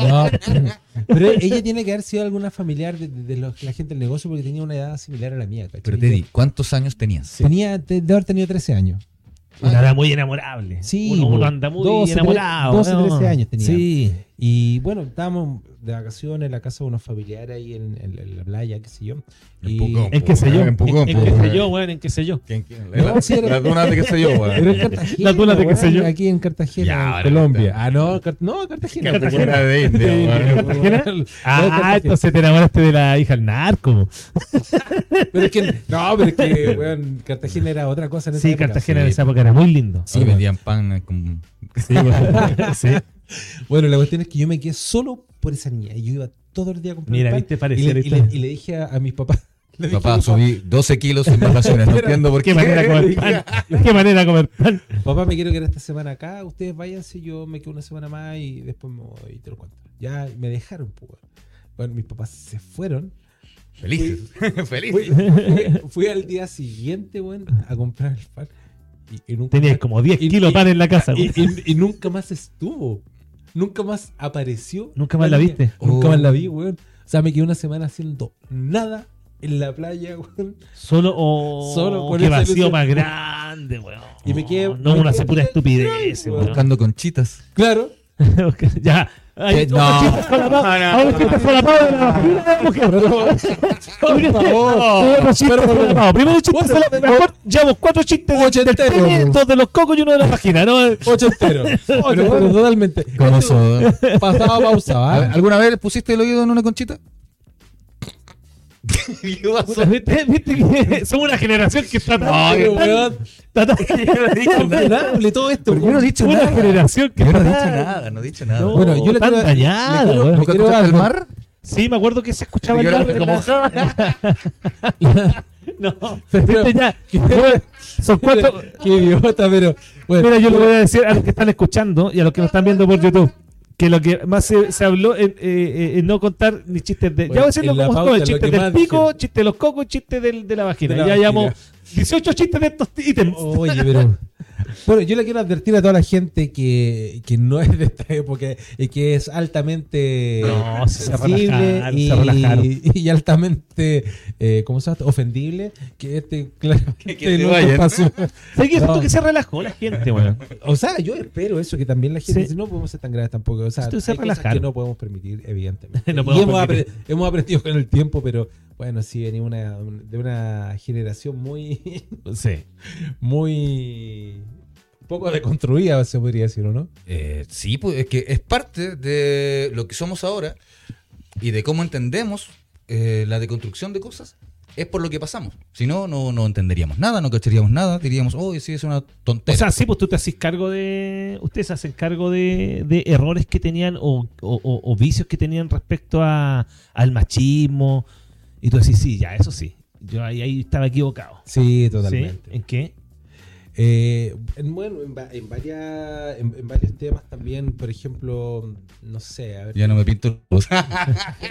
No, pero ella tiene que haber sido alguna familiar de, de- de los- la gente del negocio porque tenía una edad similar a la mía. ¿cachai? Pero Teddy, ¿cuántos años tenías? Tenía, de, de haber tenido 13 años. Una edad muy enamorable. Sí, uno, uno anda muy 12, enamorado. 12, ¿no? 13 años tenía. Sí. Y bueno, estábamos de vacaciones en la casa de unos familiares ahí en, en- en la playa, qué sé yo. En Y- Pucón. En qué sé yo. En Pucón, En qué pues, sé yo, weón, en qué sé yo. ¿Quién, La- sí, dunas de qué sé yo, Pero en weón. Cartagena. Las dunas de qué sé yo. Aquí en Cartagena, Ya, en ahora Colombia. está. Ah, no, Car- no, Cartagena. Cartagena. de India, Sí, weón. Ah, Cartagena. entonces te enamoraste de la hija del narco. Pero es que, no, pero es que, weón, Cartagena era otra cosa en esa Sí, época. Cartagena en sí. esa época era muy lindo. Sí, vendían pan eh, con. Sí, weón. Sí. Bueno, la cuestión es que yo me quedé solo por esa niña. Y yo iba todo el día a comprar Mira, pan. viste, y parecía le, la y le- y le dije a, a mis papás. le dije, Papá, papá, subí 12 kilos en vacaciones. No entiendo por qué. Qué manera comer pan. Qué manera comer pan. papá, me quiero quedar esta semana acá. Ustedes váyanse, yo me quedo una semana más y después me voy y te lo cuento. Ya me dejaron, pues. Bueno, mis papás se fueron. Feliz. Feliz. Fui, fui- fui al día siguiente, weón, a comprar el pan. Y, y Tenías más- como 10 y- kilos de pan en la casa. y, güey. y- y nunca más estuvo. Nunca más apareció. Nunca más la viste. Nunca Oh. más la vi, weón. O sea, me quedé una semana haciendo nada en la playa, weón. Solo o Solo con qué vacío ilusión. más grande, weón. Y me quedé- No, me una quedé- pura estupidez, weón. Buscando conchitas. Claro. ya. Ay, No. Ahora chiste solapado de la vagina de mujer. Por favor. Primero chiste llevamos cuatro chistes del Ochenteros, pene, dos de los cocos y uno de la vagina, ¿no? Ocho entero. pero, totalmente. Pasaba pausa, A ver, ¿va? ¿Alguna vez pusiste el oído en una conchita? ¿Viste, viste que somos una generación que está tan- tan- weón. todo esto. Yo no he dicho una nada. generación que Yo no he dicho nada, no he dicho nada. No, Bueno, yo le tan quiero- dañada, le quiero- weón. le ¿Nunca quiero escuchaste el algo. mar? Sí, me acuerdo que se escuchaba el como- No, Pero- ya. Son cuatro. Qué idiota, pero. Bueno, Mira, yo le voy a decir a los que están escuchando y a los que nos están viendo por YouTube que lo que más se, se habló en, eh, eh, en no contar ni chistes de. Bueno, ya voy a la como pauta, chistes del pico, dijeron. chistes de los cocos, chistes del- de la vagina. De la ya vagina. llevamos 18 chistes de estos ítems. Oye, pero. Bueno, yo le quiero advertir a toda la gente que, que no es de esta época y que es altamente No, se sensible relajaron, y, se relajaron. y altamente, eh, ¿cómo se llama? Ofendible. Que este, claro, Que este te nunca vayan. pasó. ¿Sabes qué? Siento No. que se relajó la gente, weón. O sea, yo espero eso, que también la gente Sí. no podemos ser tan graves tampoco. O sea, Esto hay se cosas relajaron. que no podemos permitir, evidentemente. No y hemos, permitir. apre- hemos aprendido con el tiempo, pero bueno, sí, venimos una, de una generación muy, Sí. muy poco deconstruida, se podría decir, ¿o no? Eh, sí, pues es que es parte de lo que somos ahora y de cómo entendemos eh, la deconstrucción de cosas. Es por lo que pasamos. Si no, no, no entenderíamos nada, no cacharíamos nada, diríamos, oh, sí, es una O tontería. sea, sí, pues tú te haces cargo de. Ustedes se hacen cargo de, de errores que tenían o, o- o- o vicios que tenían respecto a, al machismo. Y tú decís, sí, ya, eso sí. Yo ahí, ahí estaba equivocado. Sí, ¿Sí? ¿En qué? Eh, en, bueno, en, en varias, en, en varios temas también, por ejemplo, no sé, a ver. ya no me pinto los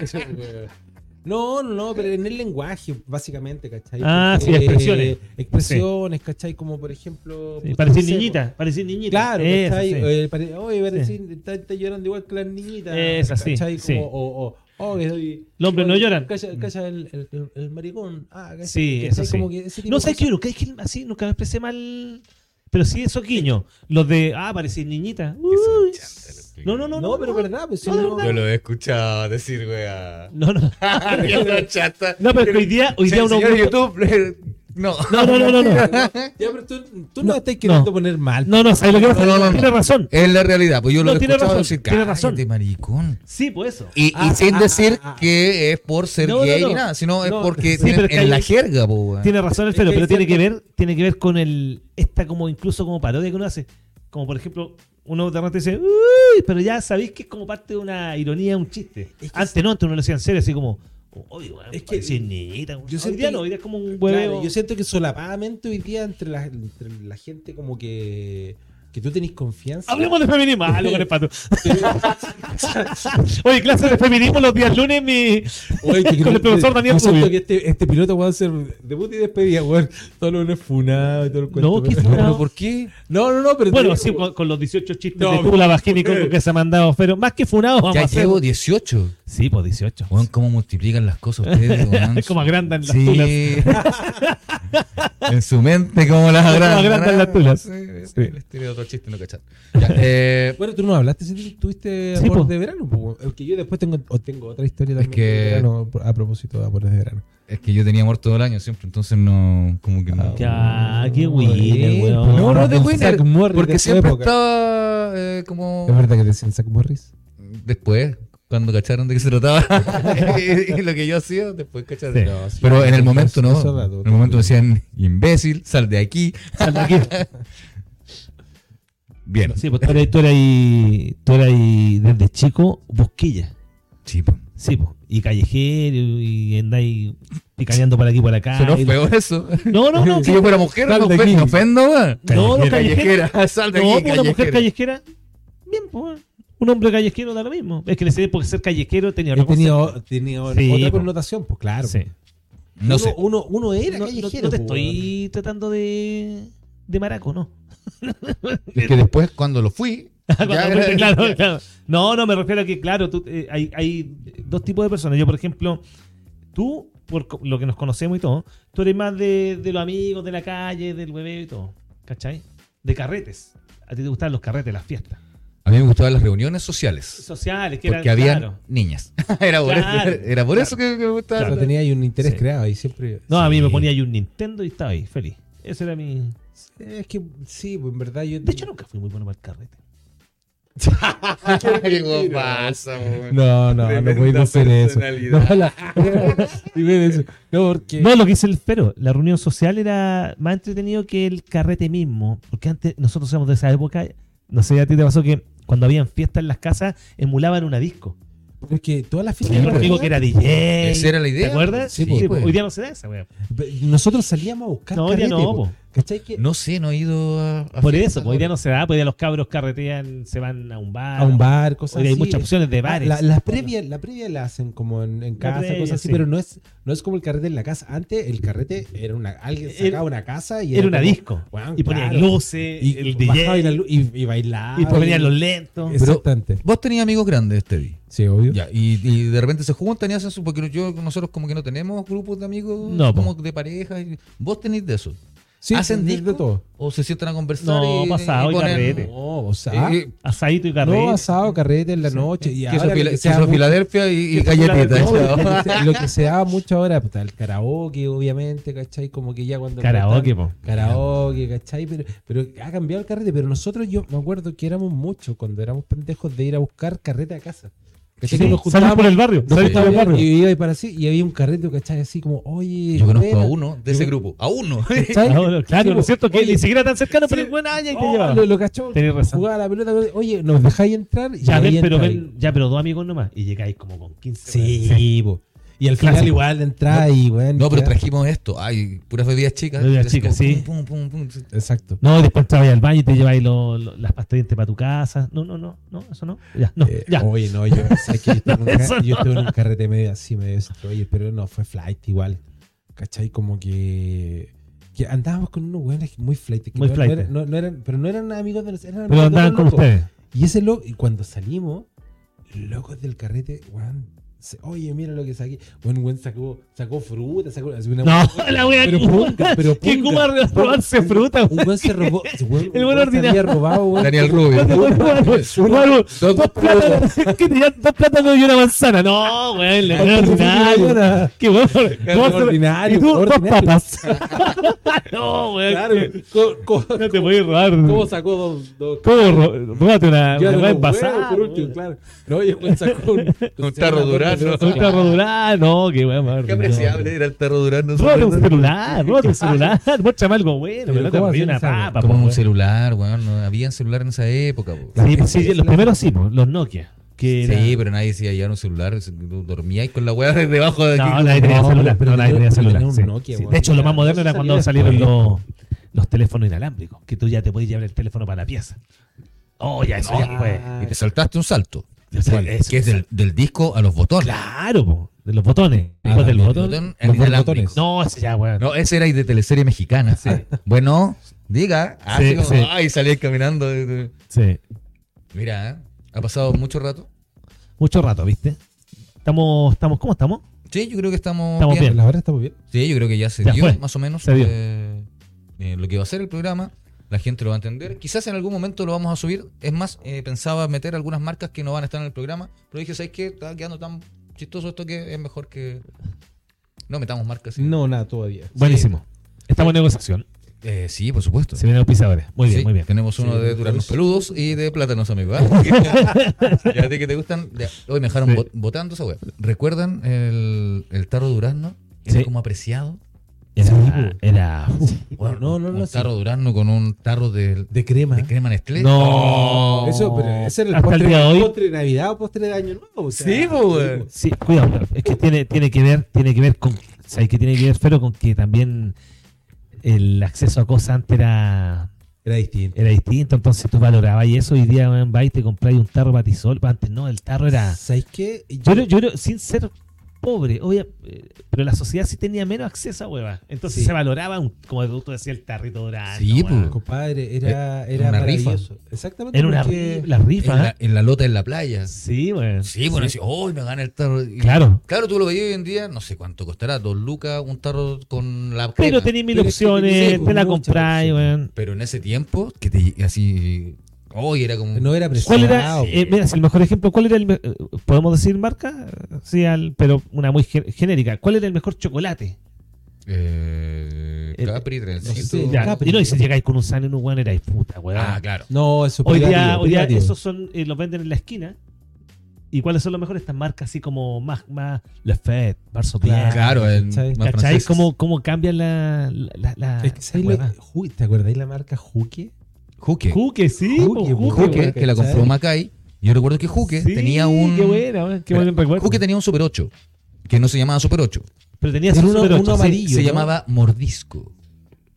No, no, no, pero en el lenguaje, básicamente, ¿cachai? Ah, Porque, sí, expresiones. eh, expresiones, ¿cachai? Como por ejemplo. Sí, no sé, niñita, parecís niñita. Claro, Eso, ¿cachai? sí. Eh, pare- Oye, parecís, está, está llorando igual que las niñitas. Esa, sí, ¿cachai? sí. Como, o, o, oh, que soy- Los hombres no lloran. Calla, calla el, el, el- el maricón. Ah, ¿cachai? Sí, ¿cachai? eso sí. Como que ese tipo No, ¿sabes qué? Nunca, es que así, nunca me expresé mal. Pero sí, eso guiño. Los de, ah, parecís niñita. Uy. No, no, no. No, pero verdad, pues si No, no, de Yo lo he escuchado decir, wea. No, no. No, pero es que hoy día, hoy día uno. señor YouTube, no. No, no, no, no. No, Ya, pero tú, tú no, No, estás queriendo no. poner mal. no, no, ¿sabes lo que pasa? No, no, no, Tiene no. razón. Es la realidad, pues yo lo No, he tiene escuchado razón, decir, tiene razón. "Cállate, maricón. Sí, pues eso. Y, y Ah, sin ah, decir ah, ah. que es por ser No, no, gay no. ni nada, sino es No, porque sí, en hay- la jerga, weón. Tiene razón el que pero tiene que ver, tiene que ver con el, esta como incluso como parodia que uno hace. Como por ejemplo, uno de repente dice, uy, pero ya sabéis que es como parte de una ironía, un chiste. Es que antes no, antes uno lo hacía en serio, así como, uy, weón, Es que- niñita. weón". yo hoy día que- no, hoy día es como un Claro, hueveo. yo siento que solapadamente hoy día entre la, entre la gente como que que tú tenés confianza. Hablemos de feminismo. Ah, lo con el pato. Oye, clase de feminismo los días lunes, mi. Oye, que con el profesor Daniel Rubio. que este, este piloto va a ser debut y despedida, weón. Todo lo es funado y todo el cuento. No, ¿qué pero- funado? ¿Pero por qué? No, no, no, pero Bueno, te- sí, con, con los 18 chistes No, de Tula Vagina y Coco que se ha mandado, pero más que funado, vamos a Ya hacer. llevo 18. Sí, pues 18. Weón, ¿cómo multiplican las cosas ustedes, weón? Como agrandan las Sí. tulas. en su mente, como las Como agrandan. agrandan las tulas. Sí, les tiré otro chiste, no cachar. Ya, eh, Bueno, tú no hablaste si tuviste Sí, amor po. de verano, po. que yo después tengo, o tengo otra historia Es que- de verano a propósito de amores de verano. es que yo tenía amor todo el año siempre, entonces no, como que no. Ya, qué winner, weón. No, no, de winner. Porque siempre época. estaba eh, como. ¿Es verdad que te decían Zack Morris? Después, cuando cacharon de qué se trataba y, y lo que yo hacía, después cacharon. Sí. No, sí, Pero en el momento no. En el momento me decían, imbécil, sal de aquí. Sal de aquí. Bien. Sí, pues tú eras, tú eras ahí, tú eras ahí desde chico busquilla. Sí, po. Sí, pues. Y callejero y andáis picaneando por aquí por acá. Sonó y- feo eso. No, no, no. Si yo fuera mujer, no me ofendo, me ofendo, weón. No, no, callejera. Callejera, sal de No, aquí, pues, una mujer callejera. Bien, pues. Un hombre callejero da lo mismo. Es que en época ser callejero tenía tenido, concepto. tenía Sí, otra po. connotación, pues claro. Sí. No uno, sé. Uno, uno era No, callejero. no te po, estoy tratando de, de maraco, ¿no? Es que después, cuando lo fui. Cuando ya fuiste, era- claro, claro. No, no, me refiero a que, claro, tú, eh, hay, hay dos tipos de personas. Yo, por ejemplo, tú, por lo que nos conocemos y todo, tú eres más de, de los amigos, de la calle, del hueveo y todo. ¿Cachai? De carretes. A ti te gustaban los carretes, las fiestas. A mí me gustaban las reuniones sociales. Sociales, que Porque eran, había claro. niñas. era por, Claro. eso, era por eso que, que me gustaba. Claro, tenía ahí un interés Sí. creado y siempre. No, a mí me ponía ahí un Nintendo y estaba ahí, feliz. Ese era mi... Es que sí, pues en verdad yo. De hecho, nunca fui muy bueno para el carrete. ¿Qué pasa? No, no, no podéis hacer eso. No, la- eso. No, porque. No, lo que hice el pero, la reunión social era más entretenido que el carrete mismo. Porque antes nosotros somos de esa época, no sé, a ti te pasó que cuando habían fiestas en las casas, emulaban una disco. Pero es que todas las fiestas. un amigo que era DJ. Esa era la idea. ¿Te acuerdas? Sí, pues, pues. Hoy día no se da esa, weón. Nosotros salíamos a buscar No, hoy día no, po. ¿Cachai? Que No sé, no he ido a. a Por eso, pues, hoy día no se da, pues hoy día los cabros carretean, se van a un bar. a un bar, cosas Hoy día hay muchas opciones de Ah, bares. La, la previa, la previa la hacen como en, casa, previa, cosas así, sí. pero no es, no es como el carrete en la casa. Antes el carrete era una, alguien sacaba una casa y Era una como- disco. Y ponían claro. luces, y el bajaba y, la DJ. luz- y, y bailaba. Y y- los lentos. Exactamente. Vos tenías amigos grandes día. Sí, obvio. Ya, y, y de repente se juntan y hacen su. Porque yo, nosotros como que no tenemos grupos de amigos No, po. como de pareja. y- vos tenés de eso. Sí, ¿Hacen de- disco? de todo. ¿O se sientan a conversar? No, y, pasado y y ponen- carrete. No, o sea, Eh, Asadito y carrete. no asado, carrete en la noche. Y queso, ahora Fila- queso mucho- Filadelfia y, galletitas. No, lo, que se, da mucho ahora, puta, el karaoke, obviamente, ¿cachai? Como que ya cuando. Karaoke, po. Karaoke, ¿cachai? Pero, pero ha cambiado el carrete. Pero nosotros, yo me acuerdo que éramos muchos cuando éramos pendejos de ir a buscar carrete a casa. ¿Cachai? Sí, nos juntábamos- por el barrio. nos por el barrio. Y iba para así, y había un carrete, ¿cachai? Así como, oye. Yo conozco buena. a uno de ese grupo. A uno. Ah, claro, Sí, ¿no es cierto? Que oye, ni siquiera tan cercano, pero sí. es buena te oh, llevaba. lo, lo cachó. Tenés razón. Jugaba la pelota. Oye, ¿nos dejáis entrar? Y Ya ahí ven, pero ven, ya, pero dos amigos nomás. Y llegáis como con 15. Sí, po. Y al final Clásico. igual entrada y bueno. No, pero trajimos esto. Ay, puras bebidas chicas. Bebidas chicas, como sí. pum, pum, pum, pum. Exacto. No, después entrabas al baño y te lleváis las pastillas para tu casa. No, no, no, no, eso no. Ya, no, Eh, ya. Oye, no, yo, ¿sabes qué? yo, estuve en un, Eso ca- yo no. estuve en un carrete medio así, medio destroyer, pero no, fue flight igual. ¿Cachai? Como que, que andábamos con unos güeyes muy flight. Que Muy no, flight. No, eran- no- no eran, pero no eran amigos de nosotros, eran Pero de andaban los con ustedes. Y ese loco, y cuando salimos, locos del carrete, weón. Se- Oye, mira lo que saqué. Bueno, güey sacó, sacó fruta, sacó una No, la wea Pero punga, pero punga. cómo a robarse fruta, Un güey se robó. El se ordinario. robado. Daniel Rubio. Dos plátanos, que tenían dos plátanos y una manzana. No, güey, le fue ordinario. Qué bueno. ¿Cómo hacer- ordinario, Y tú, dos papas. no, güey. Claro, ¿cómo, cómo- No te puedes robar. cómo sacó dos, dos ¿Cómo róbate una, Ya una envasada, por último, claro. No, oye, güey, sacó un, tarro durazno. Un carro durán, no, qué weón Qué apreciable era el perro Durano. Róbate un celular, róbate un celular, muéstrame algo bueno, no te ¿cómo robé hacían una papa, Como po, un celular, weón. No había celular en esa época, Sí, pues los primeros sí, los Nokia. Era- Sí, pero nadie decía ya un celular. Tú dormías con la weá desde debajo de aquí. No, nadie tenía No, celular, pero nadie tenía- celular. sí. Nokia, Sí. De hecho, lo más moderno era cuando salieron los, los teléfonos inalámbricos, que tú ya te podías llevar el teléfono para la pieza. Oh, ya, eso ya fue. Y te saltaste un salto. ¿Cuál? Eso, que es del, del disco a los botones. Claro, po, de los botones. Ah, del también. botón. Los botones. No, ese ya, weón. No, ese era de teleserie mexicana. Bueno, diga. Ah, Sí, sí, como, sí. Ay, salía caminando. Sí. Mira, ¿eh? ha pasado mucho rato. Mucho rato, ¿viste? Estamos, estamos, ¿cómo estamos? Sí, yo creo que estamos, Estamos bien. bien. La verdad está muy bien. Sí, yo creo que ya se Ya dio fue. más o menos Se dio. eh, eh, lo que va a ser el programa. La gente lo va a entender. Quizás en algún momento lo vamos a subir. Es más, eh, pensaba meter algunas marcas que no van a estar en el programa. Pero dije, ¿sabes qué? Está quedando tan chistoso esto que es mejor que no metamos marcas. sí. No, nada, todavía. Buenísimo. Estamos en negociación. Eh, sí, por supuesto. Se vienen auspiciadores. Muy bien, Sí, muy bien. Tenemos uno Sí, de duranos peludos y de plátanos, amigo. ¿ah? y a ti que te gustan. ya, Hoy me dejaron botando esa wea. ¿Recuerdan el, el tarro durazno? Era Sí. como apreciado. Era, era uf. Bueno, no, no, no, Un sí. tarro durazno con un tarro de, De crema. de crema Nestlé. No. Eso, pero ese era el Hasta postre, de hoy. postre de Navidad o postre de Año Nuevo. o sea, Sí, po. Sí, cuidado, pero es que tiene, tiene que ver, tiene que ver con, ¿sabes qué tiene que ver, pero con que también el acceso a cosas antes era, Era distinto. Era distinto, entonces tú valorabas y eso hoy día weón, vas y te compras un tarro batisol. Antes no, el tarro era. ¿Sabes qué? Yo yo creo, sin ser pobre, obvia- eh, pero la sociedad sí tenía menos acceso a hueva. Entonces Sí. se valoraba, un, como tú decías, el tarrito dorado. Sí, pues. Compadre, era, Eh, era una rifa. Exactamente. Era una la En rifa. la, ¿eh? en la lota en la playa. Sí, weón. Sí, bueno, decía, oh, me gana el tarro. Y- Claro. Claro, tú lo veías hoy en día, no sé cuánto costará, dos lucas, un tarro con la Pero tenías mil Pero es que opciones, te la compráis, weón. Pero en ese tiempo, que te así. Hoy era como. No era ¿Cuál era, eh, mira, si el mejor ejemplo, cuál era el, me- podemos decir marca? Sí, al- pero una muy gen- genérica. ¿Cuál era el mejor chocolate? Eh, Capri, trencito. no sé, Ya, Capri. y no, y si llegáis con un sano en un weón, erais puta, weón. Ah, claro. No, eso Hoy día, privativo, hoy día privativo. esos son, eh, los venden en la esquina. ¿Y cuáles son los mejores? Estas marcas así como más, más Le Fête, Barso Claro. Claro, en ¿Cachai? más ¿Cachai? francés. ¿Cómo, ¿Cómo cambian la, la, la- Es que, la. Ju- ¿Te acordáis la marca Juque? Juque. Juque, sí. Juque, Juque, Juque, que la compró Macay. Yo recuerdo que Juque Sí, tenía un. Qué buena, qué buen recuerdo. Juque tenía un Super 8. Que no se llamaba Super 8. Pero tenía uno- Super uno 8, sí. amarillo. Se ¿no? llamaba Mordisco.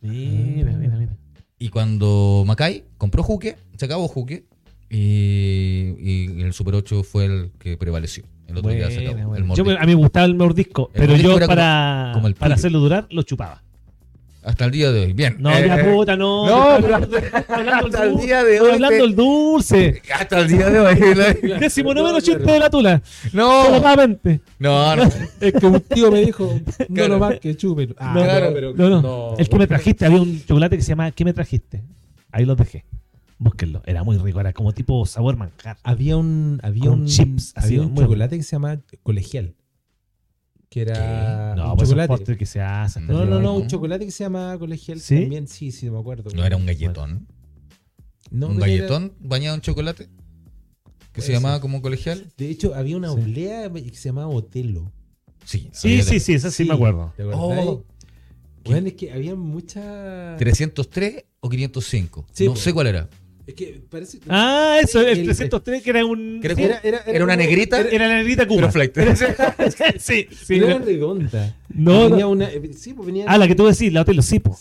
Mira, mira, mira. Y cuando Macay compró Juque, se acabó Juque. Y, y el Super 8 fue el que prevaleció. El otro día se acabó. buena. El Yo a mí me gustaba el mordisco, El pero mordisco yo era como- para, como el para hacerlo durar lo chupaba. Hasta el día de hoy. Bien. No, Eh, ya puta, no. no, pero hablando hasta el dulce, día de estoy hoy hablando te- el dulce. Hasta el día de hoy. Décimo noveno chiste de la tula. No. Solamente. No, no. Es que un tío me dijo, no Claro. lo más que chupen. Ah, No, claro. pero- No, no. El que me trajiste, había un chocolate que se llamaba ¿Qué me trajiste? Ahí los dejé. Búsquenlo. Era muy rico, era como tipo sabor manjar. Había un, había Con un, chips, había un chocolate que se llama colegial. Que era No, un pues chocolate. postre que se hace. No, no, no, un chocolate que se llama colegial ¿Sí? también, sí, sí, me acuerdo. No era un galletón. No, un era- galletón bañado en chocolate. Que se llamaba ser. como colegial. de hecho, había una Sí. oblea que se llamaba Otelo. Sí. Sí, sí, sí, eso sí, me acuerdo. ¿Te acordáis? Oh. Bueno, es que había mucha. 303 o 505. Sí, no sé cuál era. Es que parece. Ah, eso, el El- 303 que era un... que era sí, como- era, Era una negrita, era la negrita Cuba. pero flight. sí, sí. pero era redonda. No, venía no. una. eh, Sí, pues venía. Ah, la que tú decís, la hotel, sí, po.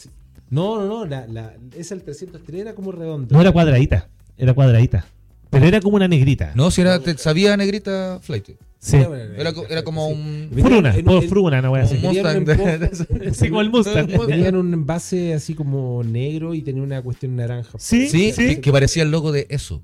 No, no, no. La, la, esa el 303 era como redonda. No era cuadradita, era cuadradita. Pero era como una negrita. No, si era, te- sabía negrita flight. Sí. Era, era como un. Fruna, en- en- Fruna, una wea un así. Venía Mustang. de- de- Sí, como el Mustang. Venía en un envase así como negro y tenía una cuestión naranja. Sí, Sí, sí. Que, que parecía el logo de eso.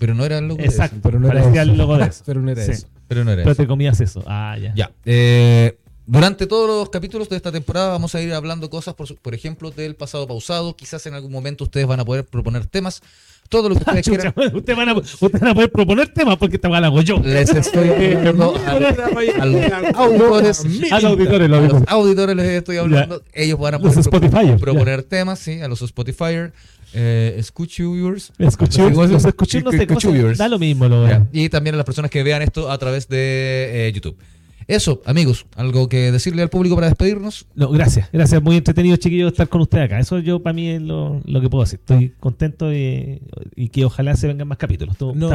Pero no era el logo de Exacto, eso. pero no era parecía eso. el logo de eso. Pero no era Sí. eso. Pero no era Pero eso. te comías eso. Ah, ya. Ya. eh, durante todos los capítulos de esta temporada vamos a ir hablando cosas, por, su- por ejemplo, del pasado pausado. Quizás en algún momento ustedes van a poder proponer temas. Todo lo que ustedes quieran. ustedes van, a, ustedes van a poder proponer temas porque esta la hago yo. Les estoy hablando a, a los auditores. A los auditores, los A los auditores. les estoy hablando. Ellos van a poder proponer temas, sí, a los Spotify. Eh, los cómo se- escuchers. Da lo mismo, lo Ya. Y también a las personas que vean esto a través de eh, YouTube. Eso, amigos, algo que decirle al público para despedirnos. No, gracias, gracias. Muy entretenido, chiquillos, estar con ustedes acá. Eso yo para mí es lo, lo que puedo decir. Estoy contento y, y que ojalá se vengan más capítulos. Estuvo- No.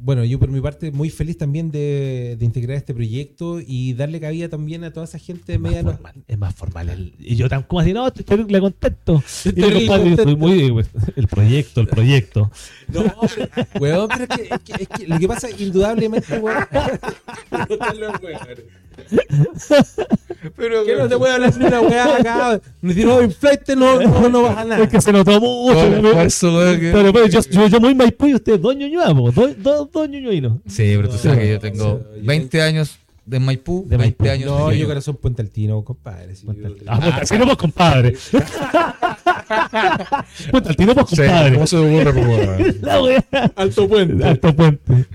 Bueno, yo por mi parte muy feliz también de, de integrar este proyecto y darle cabida también a toda esa gente Es más media... formal. Es más formal. el- y yo tan como así, no, estoy terrible contento. Y Estoy muy... pues, El proyecto, el proyecto. No, pero, weón, pero es que, es que- es que lo que pasa indudablemente, weón... Pero que no te puede hablar ni una weá acá. Me dijeron, oh, inflate, no, no, no baja nada. Es que se mucho. Eso, weón, que- Pero, pero yo, yo, yo muy Maipú y ustedes dos ñoñuas, po. dos, dos, dos ñoñuinos. Sí, pero tú sabes que yo tengo o sea, yo 20 años de Maipú, De 20 Maipú. años No, yo Ñuñoa. corazón Puente Altino, compadre. yo- Ah, puta, si no, pues, compadre. puta, al tiro, pues, compadre. Alto Puente. Alto puente.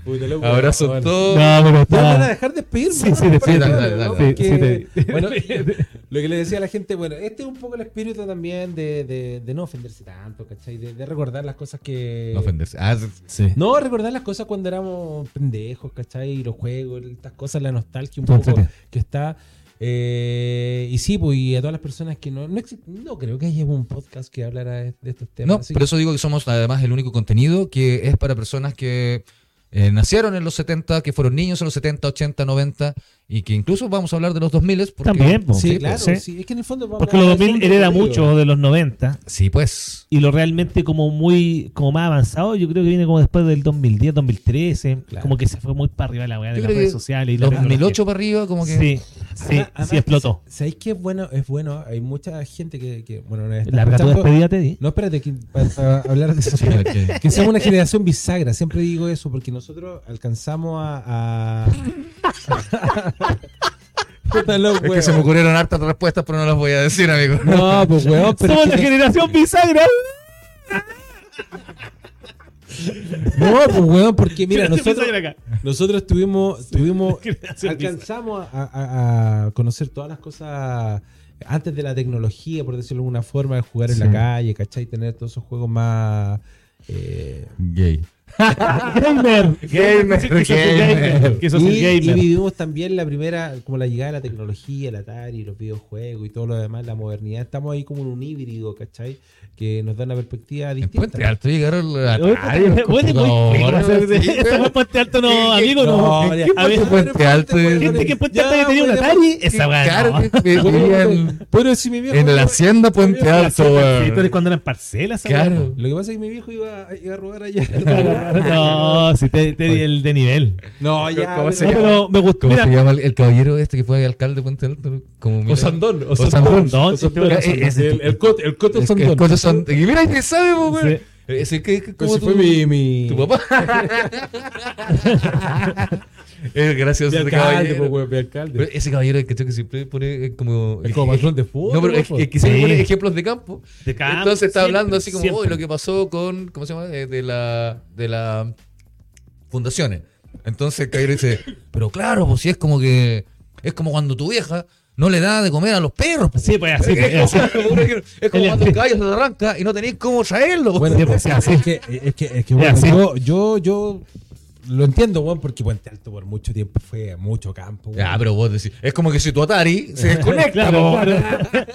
Abrazo a todos. No, pero Ya van a está. dejar de despedirme. Sí, sí, despídete. Bueno, lo que le decía a la gente, bueno, este es un poco el espíritu también de, no ofenderse tanto, ¿cachai? De, de recordar las cosas que... No ofenderse. Ah, Sí. No, recordar las cosas cuando éramos pendejos, ¿cachai? Los juegos, estas cosas, la nostalgia un Todo poco que está. Eh, y sí, pues, y a todas las personas que no, no, no creo que haya un podcast que hablara de, de estos temas. No, por que- eso digo que somos además el único contenido que es para personas que eh, nacieron en los 70, que fueron niños en los 70, 80, 90 y que incluso vamos a hablar de los 2000 porque También, po. Sí, Sí, claro. sí. sí. Es que en el fondo Porque los hablar 2000 de hereda mucho de los 90 Sí, pues. y lo realmente como muy como más avanzado yo creo que viene como después del 2010, 2013, Claro. como que se fue muy para arriba la weá de las redes que sociales y la 2008 para arriba, como que. Sí, sí, Además- sí además, explotó. ¿Sabéis qué es bueno? Es bueno. Hay mucha gente que, que bueno, está Larga tu despedida, Teddy. No, espérate, que, para, hablar de eso. que- que seamos una generación bisagra. Siempre digo eso porque nosotros alcanzamos a. a... Es que se me ocurrieron hartas respuestas, pero no las voy a decir, amigo. No, pues weón, pero. Somos la generación bisagra. No, pues weón, porque mira, nosotros, nosotros tuvimos, tuvimos alcanzamos a, a- a conocer todas las cosas antes de la tecnología, por decirlo de alguna forma, de jugar en Sí. la calle, ¿cachai? Tener todos esos juegos más. eh, Gay. Gamer. Gamer, Sí, que sos un gamer. Que un y, y gamer. vivimos también la primera, como la llegada de la tecnología, el Atari, los videojuegos y todo lo demás, la modernidad. Estamos ahí como en un híbrido, ¿cachai? Que nos da una perspectiva En distinta. Puente Alto llegaron Atari, los fue Puente Alto, no, ¿Qué- qué- amigo, no. no, ya. A ver, ¿Qué Puente Alto gente que en Puente Ya, Alto tenía un Atari, esa weá. Que Pero si mi viejo. en la hacienda Puente Alto, güey. cuando eran parcelas, Claro. Lo que pasa es que mi viejo iba a robar allá. No, si te, te di el de nivel. No, ya. ¿Cómo se No, llama? pero me gustó. ¿Cómo Mira, se llama el, el caballero este que fue alcalde de Puente Alto? Como mira- Osandón, Osandón. Osandón, sí, Osandón. Eh, El, el cote, el cote que Osandón. el son- Y mira, que sabe, güey. Sí. Ese que, Pues como fue mi, mi... tu papá. es gracioso ese caballero. alcalde. Pero ese caballero que, que siempre pone eh, como. Es como patrón de fútbol. No, pero es, es que siempre Sí. pone ejemplos de campo. De campo, Entonces está siempre, hablando así como. "Uy, lo que pasó con, ¿cómo se llama? Eh, de la, de la fundaciones. Entonces el caballero dice, pero claro, pues si es como que, es como cuando tu vieja no le da de comer a los perros. pues". Sí, pues así. es pues, así. como, es como cuando el caballo se te arranca y no tenéis cómo traerlo. Bueno, pues, es, sí. que, es que, es que, Es bueno, así. yo, yo, yo lo entiendo, weón, porque Puente Alto por mucho tiempo fue mucho campo. weón. Ya, pero vos decís, es como que si tu Atari se desconecta. Claro.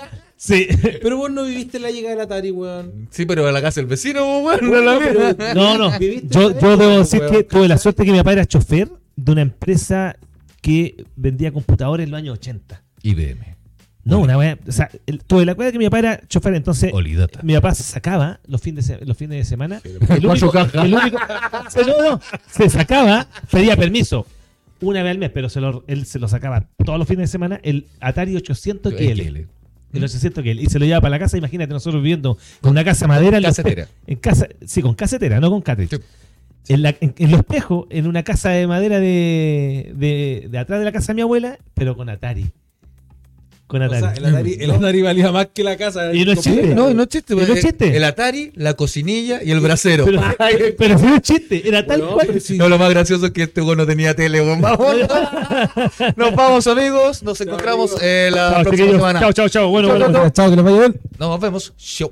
Sí. Pero vos no viviste la llegada del Atari, weón. Sí, pero a la casa del vecino, weón, no la Pero-. No, no. ¿Viviste Yo, yo debo decir weón? que tuve la suerte que mi papá era chofer de una empresa que vendía computadores en los años 80. IBM. No, una wea. O sea, el- tuve la cuenta que mi papá era chofer, entonces Olidata. mi papá se sacaba los fines de, los fines de semana. el único, el único- se, no, no, se sacaba, pedía permiso una vez al mes, pero se lo, él se lo sacaba todos los fines de semana, el Atari 800 KL. El 800 KL. Y se lo llevaba para la casa, imagínate, nosotros viviendo con una casa de madera. en Casetera. En casa, sí, con casetera, no con cartridge. Sí. En, la- en- en los espejos, en una casa de madera de, de, de atrás de la casa de mi abuela, pero con Atari. Con O Atari. sea, el Atari, el Atari valía más que la casa. Y no es chiste. No, no es chiste. No es pues, chiste. El Atari, la cocinilla y el brasero. Pero, pero no es chiste, era tal Weón, cual. pero si- No, lo más gracioso es que este güey no tenía tele. Vamos. Nos vamos, amigos. Nos encontramos eh, la Chao, próxima semana. Chao, chao, chao. Bueno, Chao, bueno. chao, Chao, que les vaya bien. Nos vemos. Show.